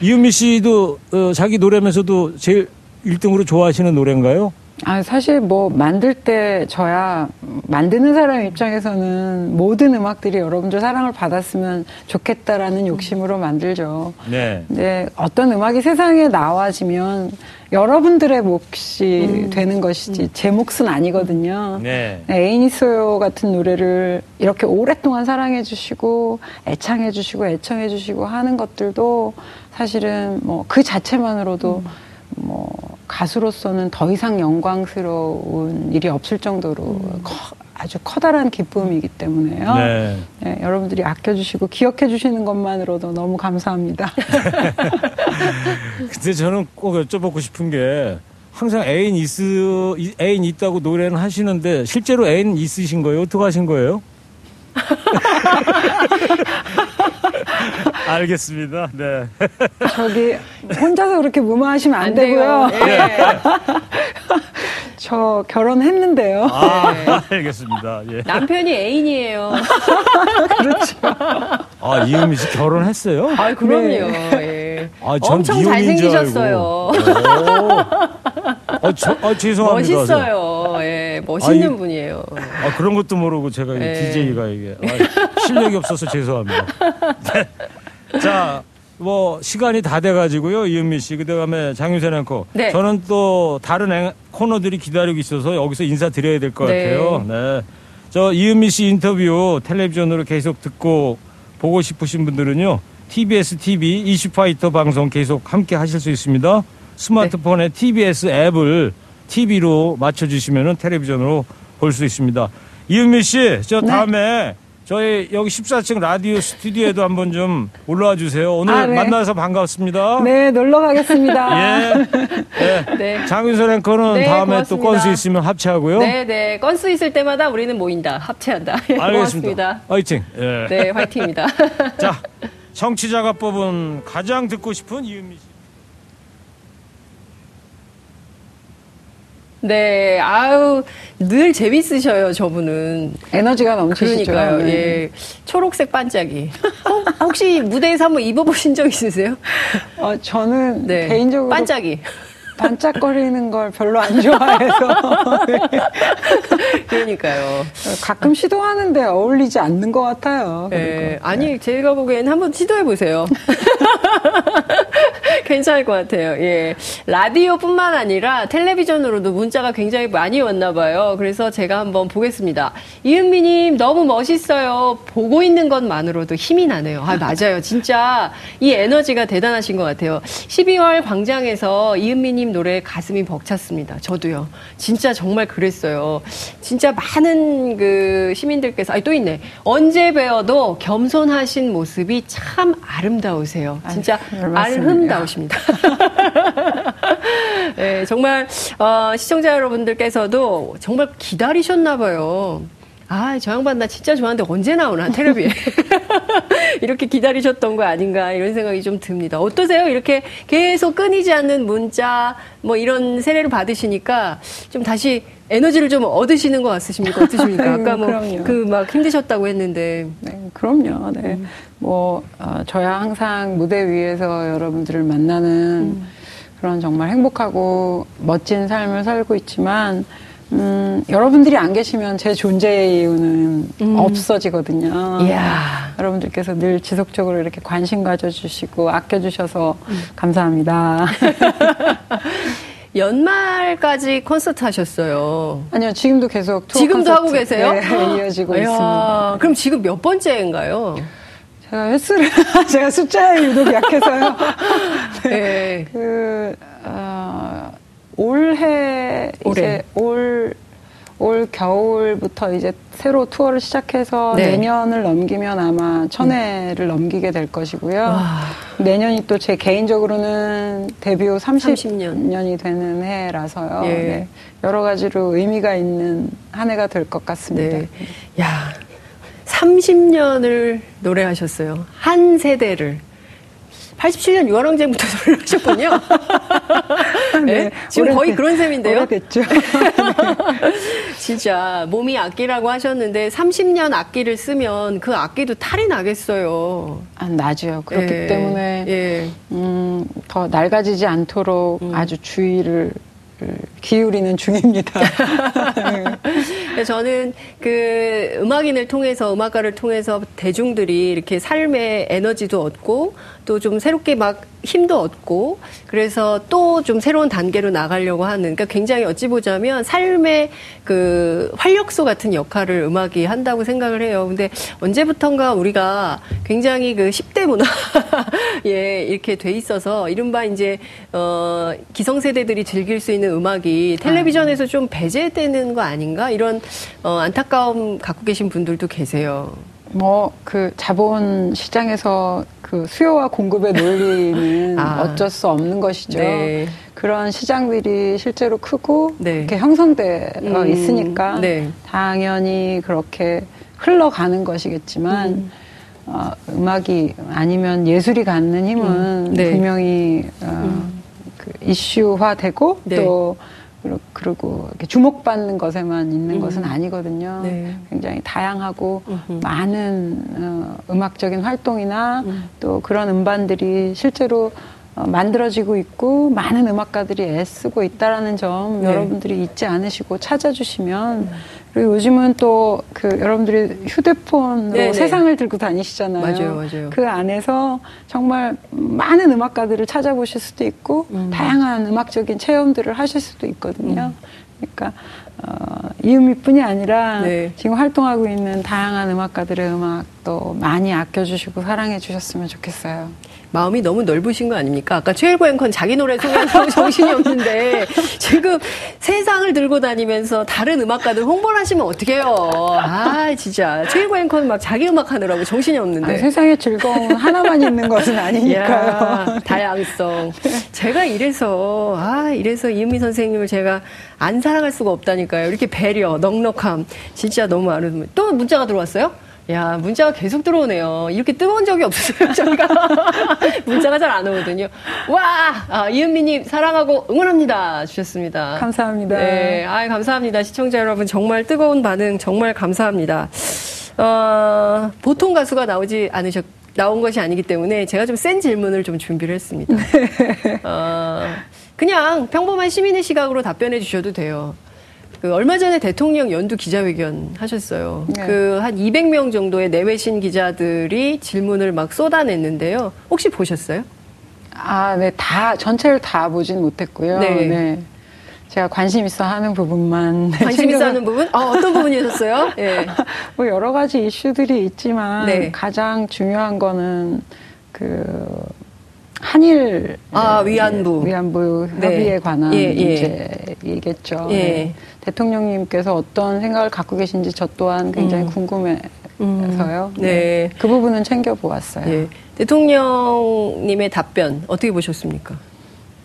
[SPEAKER 4] 이은미 씨도 어, 자기 노래면서도 제일 1등으로 좋아하시는 노래인가요?
[SPEAKER 3] 아, 사실 뭐 만들 때 저야 만드는 사람 입장에서는 모든 음악들이 여러분들 사랑을 받았으면 좋겠다라는 욕심으로 만들죠. 네. 근데 어떤 음악이 세상에 나와지면 여러분들의 몫이 음. 되는 것이지 제 몫은 아니거든요. 네. 에이니소요 같은 노래를 이렇게 오랫동안 사랑해 주시고 애창해 주시고 애청해 주시고 하는 것들도 사실은 뭐 그 자체만으로도 음. 뭐 가수로서는 더 이상 영광스러운 일이 없을 정도로 음. 커, 아주 커다란 기쁨이기 때문에요. 네. 네, 여러분들이 아껴주시고 기억해주시는 것만으로도 너무 감사합니다. (laughs)
[SPEAKER 4] 근데 저는 꼭 여쭤보고 싶은 게 항상 애인 있으 애인 있다고 노래는 하시는데 실제로 애인 있으신 거예요? 어떻게 하신 거예요? (laughs) 알겠습니다. 네.
[SPEAKER 3] 저기 혼자서 그렇게 무마하시면 안, 안 되고요. 네. (laughs) 저 결혼했는데요.
[SPEAKER 4] 아, 네. 알겠습니다. 예.
[SPEAKER 2] 남편이 애인이에요. (laughs)
[SPEAKER 3] 그렇죠.
[SPEAKER 4] 아, 이은미 씨 결혼했어요?
[SPEAKER 2] 아, 그럼요. 네. 예. 아, 엄청 잘생기셨어요.
[SPEAKER 4] 아, 저, 아, 죄송합니다.
[SPEAKER 2] 멋있어요. 예, 멋있는 아, 분이에요.
[SPEAKER 4] 아, 그런 것도 모르고 제가 예. DJ가 이게 아, 실력이 없어서 죄송합니다. 네. 자, 뭐 시간이 다 돼가지고요 이은미 씨 그다음에 장윤선 앵커 네. 저는 또 다른 앵, 코너들이 기다리고 있어서 여기서 인사 드려야 될것 네. 같아요. 네. 저 이은미 씨 인터뷰 텔레비전으로 계속 듣고 보고 싶으신 분들은요 TBS TV 이슈파이터 방송 계속 함께 하실 수 있습니다. 스마트폰에 네. TBS 앱을 TV로 맞춰주시면 텔레비전으로 볼 수 있습니다. 이은미 씨, 저 네. 다음에 저희 여기 14층 라디오 스튜디오에도 한번 좀 올라와 주세요. 오늘 아, 네. 만나서 반갑습니다.
[SPEAKER 3] 네, 놀러 가겠습니다. (laughs)
[SPEAKER 4] 예. 네. (laughs) 네. 장윤선 앵커는 네, 다음에 고맙습니다. 또 건수 있으면 합체하고요.
[SPEAKER 2] 네, 네. 건수 있을 때마다 우리는 모인다. 합체한다. (laughs) 알겠습니다.
[SPEAKER 4] 화이팅. 예.
[SPEAKER 2] 네, 화이팅입니다.
[SPEAKER 4] 자, 청취자가 뽑은 가장 듣고 싶은 이은미 씨.
[SPEAKER 2] 네, 아유, 늘 재밌으셔요, 저분은.
[SPEAKER 3] 에너지가 넘치시죠.
[SPEAKER 2] 그러니까요, 네. 예. 초록색 반짝이. 어, 혹시 무대에서 한번 입어보신 적 있으세요?
[SPEAKER 3] 어, 저는 네. 개인적으로.
[SPEAKER 2] 반짝이.
[SPEAKER 3] 반짝거리는 걸 별로 안 좋아해서. (laughs)
[SPEAKER 2] 그러니까요.
[SPEAKER 3] 가끔 시도하는데 어울리지 않는 것 같아요.
[SPEAKER 2] 네. 아니, 네. 제가 보기에는 한번 시도해보세요. (laughs) 괜찮을 것 같아요. 예. 라디오뿐만 아니라 텔레비전으로도 문자가 굉장히 많이 왔나 봐요. 그래서 제가 한번 보겠습니다. 이은미님 너무 멋있어요. 보고 있는 것만으로도 힘이 나네요. 아, 맞아요. 진짜 이 에너지가 대단하신 것 같아요. 12월 광장에서 이은미님 노래 가슴이 벅찼습니다. 저도요. 진짜 정말 그랬어요. 진짜 많은 그 시민들께서, 아 또 있네. 언제 배워도 겸손하신 모습이 참 아름다우세요. 진짜 아름다우십니다. 있습니다. (laughs) 네, 정말 어, 시청자 여러분들께서도 정말 기다리셨나 봐요. 아, 저 양반 나 진짜 좋아하는데 언제 나오나, 텔레비에. (laughs) 이렇게 기다리셨던 거 아닌가, 이런 생각이 좀 듭니다. 어떠세요? 이렇게 계속 끊이지 않는 문자, 뭐 이런 세례를 받으시니까 좀 다시 에너지를 좀 얻으시는 것 같으십니까? 어떠십니까? (laughs) 아까 뭐 그 막 힘드셨다고 했는데.
[SPEAKER 3] 네, 그럼요. 네. 음. 뭐, 어, 저야 항상 무대 위에서 여러분들을 만나는 음. 그런 정말 행복하고 멋진 삶을 살고 있지만, 음, 여러분들이 안 계시면 제 존재의 이유는 음. 없어지거든요. 이야. 여러분들께서 늘 지속적으로 이렇게 관심 가져주시고 아껴주셔서 음. 감사합니다. (laughs)
[SPEAKER 2] 연말까지 콘서트 하셨어요.
[SPEAKER 3] 아니요, 지금도 계속
[SPEAKER 2] 지금도 하고 계세요? 네,
[SPEAKER 3] 이어지고 (laughs) 이야, 있습니다.
[SPEAKER 2] 그럼 지금 몇 번째인가요?
[SPEAKER 3] 제가 횟수를 (laughs) 제가 숫자에 유독 약해서요. 네. (laughs) 네. 그 어, 올해 올해 올올 겨울부터 이제 새로 투어를 시작해서 네. 내년을 넘기면 아마 천회를 음. 넘기게 될 것이고요. 와. 내년이 또 제 개인적으로는 데뷔 후 30년. 30년이 되는 해라서요. 예. 네. 여러 가지로 의미가 있는 한 해가 될 것 같습니다. 네.
[SPEAKER 2] 야, 30년을 노래하셨어요. 한 세대를. 87년 유아랑쟁부터 노래를 하셨군요. 네. 네. 지금 거의 그런 셈인데요.
[SPEAKER 3] 오래됐죠. (laughs)
[SPEAKER 2] 진짜 몸이 악기라고 하셨는데 30년 악기를 쓰면 그 악기도 탈이 나겠어요.
[SPEAKER 3] 아, 나죠. 그렇기 예. 때문에 예. 음, 더 낡아지지 않도록 음. 아주 주의를 기울이는 중입니다. (laughs)
[SPEAKER 2] 저는 그 음악인을 통해서 음악가를 통해서 대중들이 이렇게 삶의 에너지도 얻고 또 좀 새롭게 막 힘도 얻고 그래서 또 좀 새로운 단계로 나가려고 하는 그러니까 굉장히 어찌 보자면 삶의 그 활력소 같은 역할을 음악이 한다고 생각을 해요. 근데 언제부턴가 우리가 굉장히 그 10대 문화 (laughs) 예 이렇게 돼 있어서 이른바 이제 어 기성세대들이 즐길 수 있는 음악이 텔레비전에서 좀 배제되는 거 아닌가 이런 어 안타까움 갖고 계신 분들도 계세요.
[SPEAKER 3] 뭐 그 자본 시장에서 그 수요와 공급의 논리는 (laughs) 아. 어쩔 수 없는 것이죠. 네. 그런 시장들이 실제로 크고 네. 이렇게 형성되어 음. 있으니까 네. 당연히 그렇게 흘러가는 것이겠지만 음. 어, 음악이 아니면 예술이 갖는 힘은 음. 네. 분명히 어, 음. 그 이슈화되고 네. 또 그리고 주목받는 것에만 있는 음. 것은 아니거든요. 네. 굉장히 다양하고 음흠. 많은 어, 음악적인 활동이나 음. 또 그런 음반들이 실제로 어, 만들어지고 있고 많은 음악가들이 애쓰고 있다라는 점 네. 여러분들이 잊지 않으시고 찾아주시면 음. 그리고 요즘은 또 그 여러분들이 휴대폰으로 네네. 세상을 들고 다니시잖아요.
[SPEAKER 2] 맞아요, 맞아요.
[SPEAKER 3] 그 안에서 정말 많은 음악가들을 찾아보실 수도 있고 음. 다양한 음악적인 체험들을 하실 수도 있거든요. 음. 그러니까 어, 이음미뿐이 아니라 네. 지금 활동하고 있는 다양한 음악가들의 음악도 많이 아껴주시고 사랑해 주셨으면 좋겠어요.
[SPEAKER 2] 마음이 너무 넓으신 거 아닙니까? 아까 최일구 앵커는 자기 노래 소개하고 (laughs) 정신이 없는데 지금 세상을 들고 다니면서 다른 음악가들 홍보를 하시면 어떡해요? 아 진짜 최일구 앵커는 막 자기 음악 하느라고 정신이 없는데
[SPEAKER 3] 아, 세상에 즐거움 하나만 있는 것은 아니니까요.
[SPEAKER 2] 다양성. 제가 이래서 아 이래서 이은미 선생님을 제가 안 사랑할 수가 없다니까요. 이렇게 배려, 넉넉함 진짜 너무 아름다워. 또 문자가 들어왔어요? 야, 문자가 계속 들어오네요. 이렇게 뜨거운 적이 없어요, (laughs) 저희가. 문자가 잘 안 오거든요. 와! 아, 이은미님, 사랑하고 응원합니다. 주셨습니다.
[SPEAKER 3] 감사합니다.
[SPEAKER 2] 네, 아 감사합니다. 시청자 여러분, 정말 뜨거운 반응, 정말 감사합니다. 어, 보통 가수가 나오지 않으셨, 나온 것이 아니기 때문에 제가 좀 센 질문을 좀 준비를 했습니다. 네. (laughs) 어, 그냥 평범한 시민의 시각으로 답변해 주셔도 돼요. 그 얼마 전에 대통령 연두 기자회견 하셨어요. 네. 그한 200명 정도의 내외신 기자들이 질문을 막 쏟아냈는데요. 혹시 보셨어요?
[SPEAKER 3] 아, 네, 다 전체를 다 보진 못했고요. 네. 네. 제가 관심 있어 하는 부분만 (laughs)
[SPEAKER 2] 관심 있어 하는 부분? 아, 어떤 부분이셨어요? 예. (laughs)
[SPEAKER 3] 뭐 여러 가지 이슈들이 있지만 네. 가장 중요한 거는 그 한일
[SPEAKER 2] 아 위안부
[SPEAKER 3] 위안부 네. 협의에 관한 예, 예. 문제이겠죠. 예. 네. 대통령님께서 어떤 생각을 갖고 계신지 저 또한 굉장히 음. 궁금해서요. 음. 네. 네. 그 부분은 챙겨 보았어요. 예.
[SPEAKER 2] 대통령님의 답변 어떻게 보셨습니까?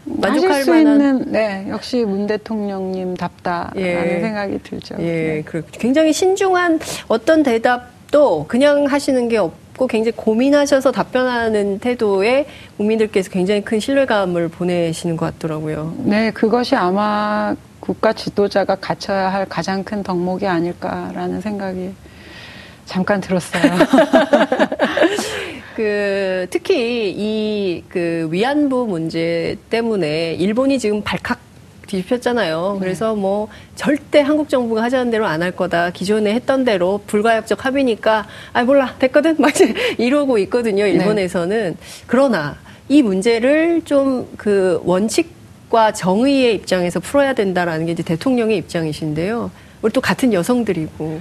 [SPEAKER 3] 만족할 수 만한... 있는 네 역시 문 대통령님 답다라는 예. 생각이 들죠.
[SPEAKER 2] 예, 네. 굉장히 신중한 어떤 대답 도 그냥 하시는 게 없. 고 굉장히 고민하셔서 답변하는 태도에 국민들께서 굉장히 큰 신뢰감을 보내시는 것 같더라고요.
[SPEAKER 3] 네, 그것이 아마 국가 지도자가 갖춰야 할 가장 큰 덕목이 아닐까라는 생각이 잠깐 들었어요. (laughs)
[SPEAKER 2] 그 특히 이 그 위안부 문제 때문에 일본이 지금 발칵 뒤집혔잖아요. 네. 그래서 뭐 절대 한국 정부가 하자는 대로 안 할 거다. 기존에 했던 대로 불가역적 합의니까 아 몰라 됐거든 (laughs) 막 이러고 있거든요. 네. 일본에서는 네. 그러나 이 문제를 좀 그 원칙과 정의의 입장에서 풀어야 된다라는 게 이제 대통령의 입장이신데요. 우리 또 같은 여성들이고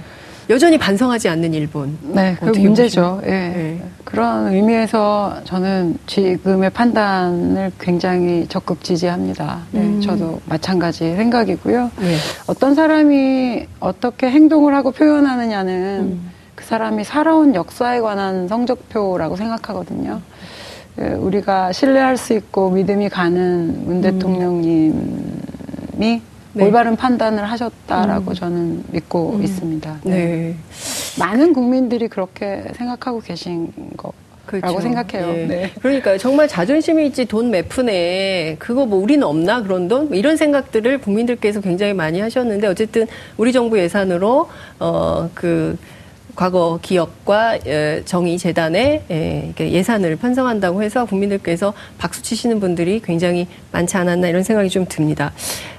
[SPEAKER 2] 여전히 반성하지 않는 일본.
[SPEAKER 3] 네, 그 문제죠. 예. 네. 그런 의미에서 저는 지금의 판단을 굉장히 적극 지지합니다. 네, 음. 저도 마찬가지 생각이고요. 네. 어떤 사람이 어떻게 행동을 하고 표현하느냐는 음. 그 사람이 살아온 역사에 관한 성적표라고 생각하거든요. 예, 우리가 신뢰할 수 있고 믿음이 가는 문 음. 대통령님이 네. 올바른 판단을 하셨다라고 음. 저는 믿고 음. 있습니다. 네. 네. 많은 국민들이 그렇게 생각하고 계신 거. 그렇죠. 라고 생각해요. 예. 네.
[SPEAKER 2] 그러니까 정말 자존심이 있지 돈 몇 푼에 그거 뭐 우리는 없나 그런 돈 뭐 이런 생각들을 국민들께서 굉장히 많이 하셨는데 어쨌든 우리 정부 예산으로 어그 과거 기업과 어, 정의재단에 예, 예산을 편성한다고 해서 국민들께서 박수 치시는 분들이 굉장히 많지 않았나 이런 생각이 좀 듭니다.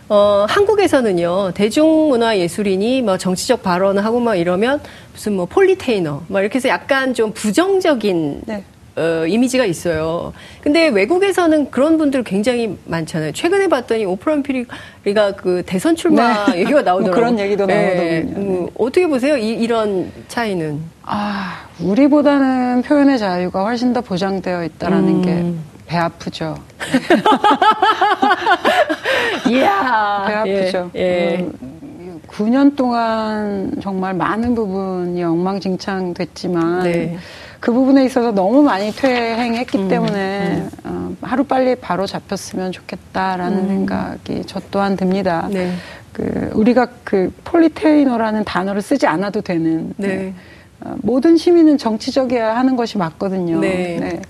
[SPEAKER 2] 어, 한국에서는요, 대중문화예술인이 뭐 정치적 발언을 하고 막 이러면 무슨 뭐 폴리테이너, 막 이렇게 해서 약간 좀 부정적인 네. 어, 이미지가 있어요. 근데 외국에서는 그런 분들 굉장히 많잖아요. 최근에 봤더니 오프라 피리가 그 대선 출마 네. (laughs) 얘기가 나오더라고요. 뭐
[SPEAKER 3] 그런 얘기도 네. 나오더군요.
[SPEAKER 2] 음, 어떻게 보세요? 이, 이런 차이는?
[SPEAKER 3] 아, 우리보다는 표현의 자유가 훨씬 더 보장되어 있다라는 음. 게 배 아프죠. (laughs)
[SPEAKER 2] 이야.
[SPEAKER 3] 배 아프죠. 예. 예. 음, 9년 동안 정말 많은 부분이 엉망진창 됐지만 네. 그 부분에 있어서 너무 많이 퇴행했기 음, 때문에 음. 어, 하루 빨리 바로 잡혔으면 좋겠다라는 음. 생각이 저 또한 듭니다. 네. 그 우리가 그 폴리테이너라는 단어를 쓰지 않아도 되는 네. 네. 어, 모든 시민은 정치적이어야 하는 것이 맞거든요. 네.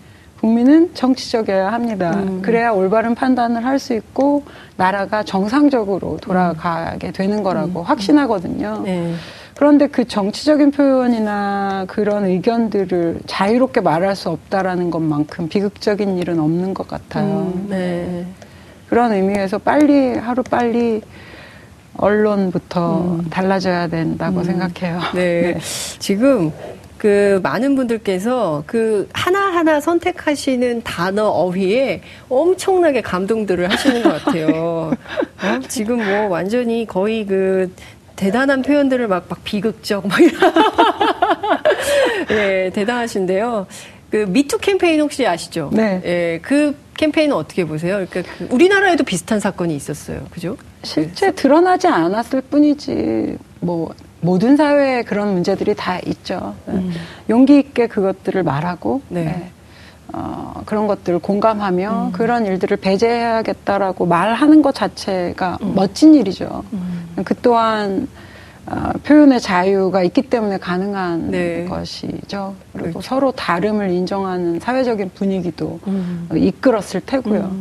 [SPEAKER 3] 네. 국민은 정치적이어야 합니다. 음. 그래야 올바른 판단을 할 수 있고 나라가 정상적으로 돌아가게 되는 거라고 음. 확신하거든요. 네. 그런데 그 정치적인 표현이나 그런 의견들을 자유롭게 말할 수 없다라는 것만큼 비극적인 일은 없는 것 같아요. 음, 네. 그런 의미에서 빨리 하루 빨리 언론부터 음. 달라져야 된다고 음. 생각해요.
[SPEAKER 2] 네. (laughs) 네. 지금 그 많은 분들께서 그 하나하나 선택하시는 단어 어휘에 엄청나게 감동들을 하시는 것 같아요. 어? 지금 뭐 완전히 거의 그 대단한 표현들을 막, 막 비극적, 막 이런. (laughs) 예, 대단하신데요. 그 미투 캠페인 혹시 아시죠?
[SPEAKER 3] 네.
[SPEAKER 2] 예, 그 캠페인은 어떻게 보세요? 그러니까 그 우리나라에도 비슷한 사건이 있었어요. 그죠?
[SPEAKER 3] 실제 드러나지 않았을 뿐이지, 뭐, 모든 사회에 그런 문제들이 다 있죠. 음. 용기 있게 그것들을 말하고, 네. 네. 어, 그런 것들을 공감하며 음. 그런 일들을 배제해야겠다라고 말하는 것 자체가 음. 멋진 일이죠. 음. 그 또한 어, 표현의 자유가 있기 때문에 가능한 네. 것이죠. 그리고 그렇죠. 서로 다름을 인정하는 사회적인 분위기도 음. 이끌었을 테고요.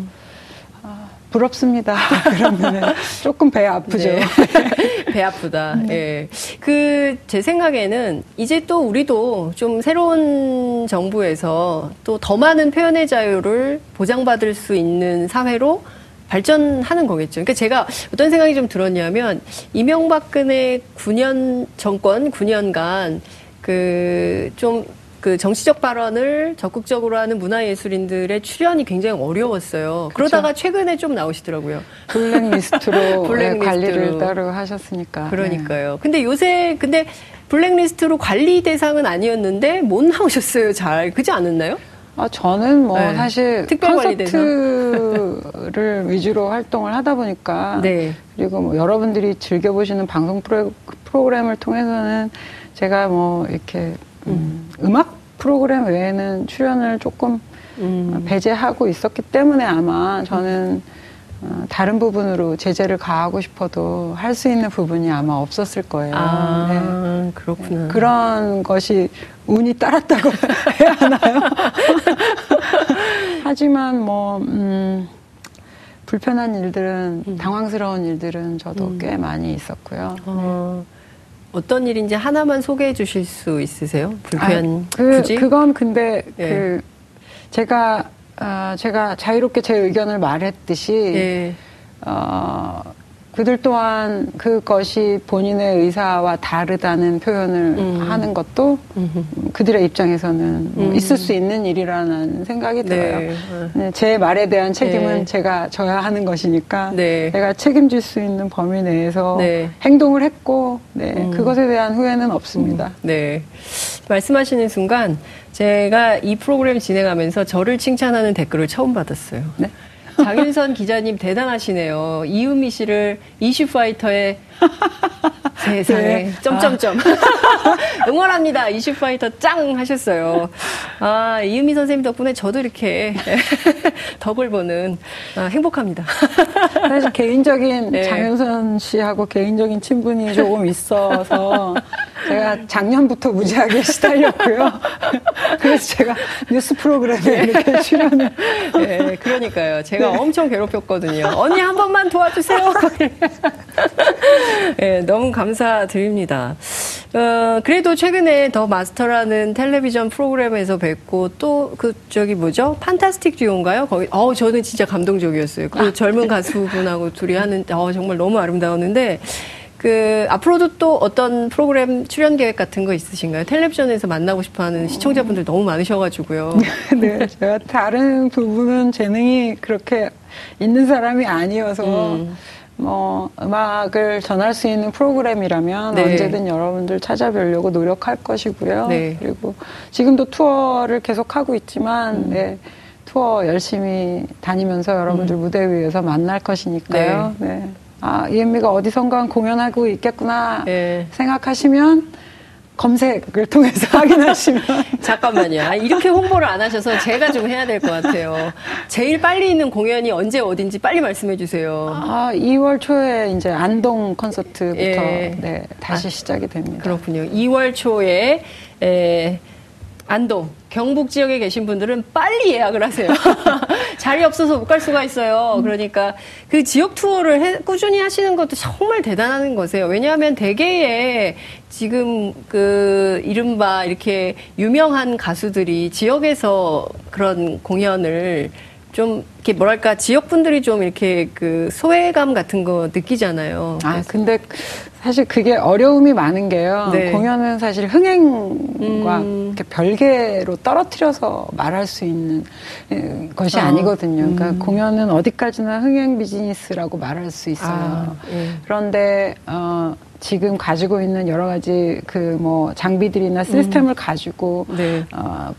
[SPEAKER 3] 음. 부럽습니다. (laughs) 그러면 조금 배 아프죠. 네. (laughs)
[SPEAKER 2] 배 아프다. 네. 예. 그, 제 생각에는 이제 또 우리도 좀 새로운 정부에서 또 더 많은 표현의 자유를 보장받을 수 있는 사회로 발전하는 거겠죠. 그러니까 제가 어떤 생각이 좀 들었냐면 이명박근혜 9년 정권 9년간 그 좀 그 정치적 발언을 적극적으로 하는 문화예술인들의 출연이 굉장히 어려웠어요. 그쵸. 그러다가 최근에 좀 나오시더라고요.
[SPEAKER 3] 블랙리스트로 (laughs) 블랙리스트로. 관리를 따로 하셨으니까.
[SPEAKER 2] 그러니까요. 네. 근데 요새 근데 블랙리스트로 관리 대상은 아니었는데 못 나오셨어요. 잘 그지 않았나요?
[SPEAKER 3] 아, 저는 뭐 네. 사실 콘서트를 (laughs) 위주로 활동을 하다 보니까 네. 그리고 뭐 여러분들이 즐겨보시는 방송 프로그램을 통해서는 제가 뭐 이렇게 음, 음악 프로그램 외에는 출연을 조금 음. 배제하고 있었기 때문에 아마 저는 어, 다른 부분으로 제재를 가하고 싶어도 할 수 있는 부분이 아마 없었을 거예요.
[SPEAKER 2] 아, 네. 그렇구나.
[SPEAKER 3] 그런 것이 운이 따랐다고 (laughs) 해야 하나요? (laughs) 하지만 뭐, 음, 불편한 일들은, 음. 당황스러운 일들은 저도 음. 꽤 많이 있었고요. 어.
[SPEAKER 2] 어떤 일인지 하나만 소개해 주실 수 있으세요? 불편
[SPEAKER 3] 아, 그, 굳이? 그건 근데 예. 그 제가 어, 제가 자유롭게 제 의견을 말했듯이 예. 어, 그들 또한 그것이 본인의 의사와 다르다는 표현을 음. 하는 것도 음 그들의 입장에서는 뭐 음. 있을 수 있는 일이라는 생각이 네. 들어요. 네. 제 말에 대한 책임은 네. 제가 져야 하는 것이니까 네. 내가 책임질 수 있는 범위 내에서 네. 행동을 했고 네, 음. 그것에 대한 후회는 없습니다. 음.
[SPEAKER 2] 네. 말씀하시는 순간 제가 이 프로그램 진행하면서 저를 칭찬하는 댓글을 처음 받았어요. 네? 장윤선 기자님 대단하시네요. 이은미 씨를 이슈파이터의 (laughs) 세상에 네. 점점점 아. (laughs) 응원합니다. 이슈파이터 짱 하셨어요. 아 이은미 선생님 덕분에 저도 이렇게 (laughs) 덕을 보는 아, 행복합니다.
[SPEAKER 3] 사실 개인적인 네. 장윤선 씨하고 개인적인 친분이 조금 있어서 제가 작년부터 무지하게 (laughs) 시달렸고요. 그래서 제가 뉴스 프로그램에 네. 이렇게 출연을.
[SPEAKER 2] 네, 그러니까요. 제가 네. 엄청 괴롭혔거든요. 언니 한 번만 도와주세요. (laughs) 네, 너무 감사드립니다. 어, 그래도 최근에 더 마스터라는 텔레비전 프로그램에서 뵙고 또 그 저기 뭐죠? 판타스틱 듀오인가요? 거기 어 저는 진짜 감동적이었어요. 그 아, 젊은 네. 가수분하고 둘이 하는 어 정말 너무 아름다웠는데 그 앞으로도 또 어떤 프로그램 출연 계획 같은 거 있으신가요? 텔레비전에서 만나고 싶어하는 시청자분들 너무 많으셔가지고요. (laughs)
[SPEAKER 3] 네, 제가 다른 부분은 재능이 그렇게 있는 사람이 아니어서 음. 뭐 음악을 전할 수 있는 프로그램이라면 네. 언제든 여러분들 찾아뵈려고 노력할 것이고요. 네. 그리고 지금도 투어를 계속 하고 있지만 음. 네. 투어 열심히 다니면서 여러분들 음. 무대 위에서 만날 것이니까요. 네. 네. 아, 이은미가 어디선가 공연하고 있겠구나 네. 생각하시면 검색을 통해서 (laughs) 확인하시면
[SPEAKER 2] 잠깐만요. 아, 이렇게 홍보를 안 하셔서 제가 좀 해야 될 것 같아요. 제일 빨리 있는 공연이 언제 어딘지 빨리 말씀해 주세요.
[SPEAKER 3] 아, 2월 초에 이제 안동 콘서트부터 예. 네, 다시 아, 시작이 됩니다.
[SPEAKER 2] 그렇군요. 2월 초에 에, 안동, 경북 지역에 계신 분들은 빨리 예약을 하세요. (laughs) 자리 없어서 못 갈 수가 있어요. 그러니까 그 지역 투어를 해, 꾸준히 하시는 것도 정말 대단한 거세요. 왜냐하면 대개의 지금 그 이른바 이렇게 유명한 가수들이 지역에서 그런 공연을 좀 이렇게 뭐랄까 지역 분들이 좀 이렇게 그 소외감 같은 거 느끼잖아요.
[SPEAKER 3] 아 근데 사실 그게 어려움이 많은 게요. 네. 공연은 사실 흥행과 음. 별개로 떨어뜨려서 말할 수 있는 예, 것이 어. 아니거든요. 그러니까 음. 공연은 어디까지나 흥행 비즈니스라고 말할 수 있어요. 아, 예. 그런데 어, 지금 가지고 있는 여러 가지 그 뭐 장비들이나 시스템을 음. 가지고 네. 어,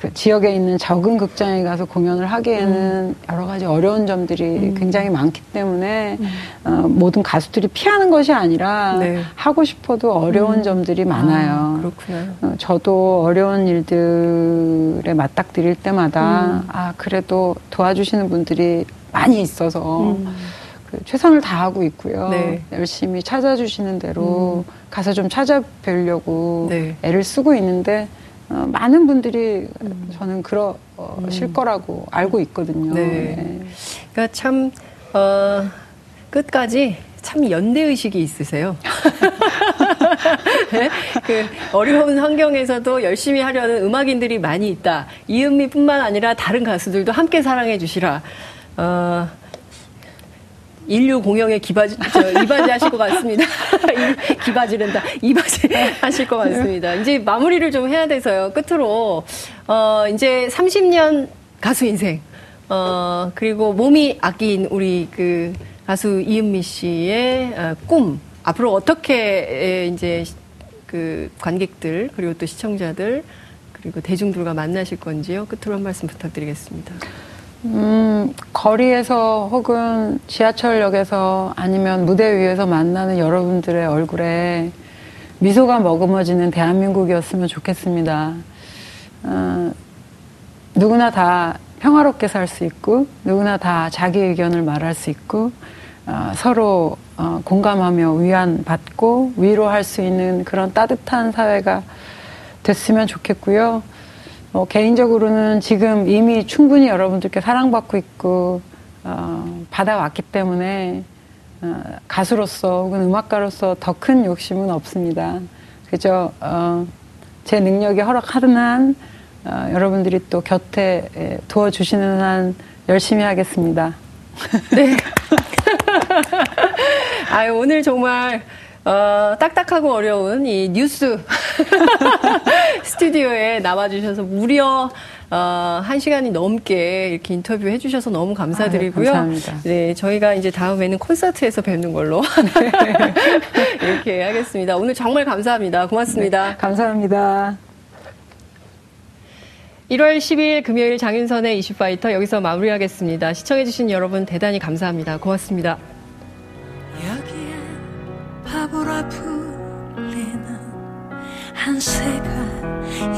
[SPEAKER 3] 그 지역에 있는 적은 극장에 가서 공연을 하기에는 음. 여러 가지 어려운 점들이 음. 굉장히 많기 때문에 음. 어, 모든 가수들이 피하는 것이 아니라 네. 하고 싶어도 어려운 음. 점들이 많아요. 아,
[SPEAKER 2] 그렇구나.
[SPEAKER 3] 어, 저도 어려운 일들에 맞닥뜨릴 때마다 음. 아 그래도 도와주시는 분들이 많이 있어서 음. 그 최선을 다하고 있고요. 네. 열심히 찾아주시는 대로 가서 좀 찾아뵈려고 네. 애를 쓰고 있는데 어, 많은 분들이 음. 저는 그러실 음. 거라고 알고 있거든요. 네. 네.
[SPEAKER 2] 그러니까 참 어, 끝까지 참 연대 의식이 있으세요. (laughs) 네? 그 어려운 환경에서도 열심히 하려는 음악인들이 많이 있다. 이은미뿐만 아니라 다른 가수들도 함께 사랑해 주시라. 어, 인류 공영에 기바지, 저, 이바지 하실 것 같습니다. (laughs) 기바지른다. 이바지 (laughs) 하실 것 같습니다. 이제 마무리를 좀 해야 돼서요. 끝으로, 어, 이제 30년 가수 인생, 어, 그리고 몸이 아낀 우리 그 가수 이은미 씨의 어, 꿈, 앞으로 어떻게 이제 그 관객들, 그리고 또 시청자들, 그리고 대중들과 만나실 건지요. 끝으로 한 말씀 부탁드리겠습니다.
[SPEAKER 3] 음, 거리에서 혹은 지하철역에서 아니면 무대 위에서 만나는 여러분들의 얼굴에 미소가 머금어지는 대한민국이었으면 좋겠습니다. 어, 누구나 다 평화롭게 살 수 있고, 누구나 다 자기 의견을 말할 수 있고, 어, 서로 어, 공감하며 위안받고 위로할 수 있는 그런 따뜻한 사회가 됐으면 좋겠고요. 뭐 개인적으로는 지금 이미 충분히 여러분들께 사랑받고 있고 어, 받아왔기 때문에 어, 가수로서 혹은 음악가로서 더 큰 욕심은 없습니다. 그저 어, 제 능력이 허락하는 한 어, 여러분들이 또 곁에 도와주시는 한 열심히 하겠습니다.
[SPEAKER 2] 네. (laughs) 아 오늘 정말 어, 딱딱하고 어려운 이 뉴스 (laughs) 스튜디오에 남아주셔서 무려 어, 한 시간이 넘게 이렇게 인터뷰 해주셔서 너무 감사드리고요.
[SPEAKER 3] 아유, 감사합니다.
[SPEAKER 2] 네, 저희가 이제 다음에는 콘서트에서 뵙는 걸로 (laughs) 이렇게 하겠습니다. 오늘 정말 감사합니다. 고맙습니다.
[SPEAKER 3] 네, 감사합니다.
[SPEAKER 2] 1월 10일 금요일 장윤선의 이슈파이터 여기서 마무리하겠습니다. 시청해주신 여러분 대단히 감사합니다. 고맙습니다. 바보라 불리는 한새가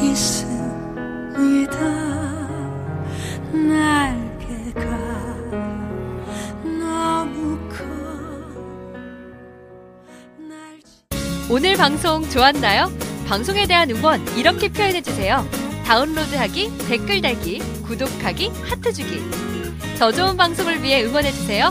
[SPEAKER 2] 있습니다. 날개가 너무 커.
[SPEAKER 5] 오늘 방송 좋았나요? 방송에 대한 응원 이렇게 표현해주세요. 다운로드하기, 댓글 달기, 구독하기, 하트 주기. 더 좋은 방송을 위해 응원해주세요.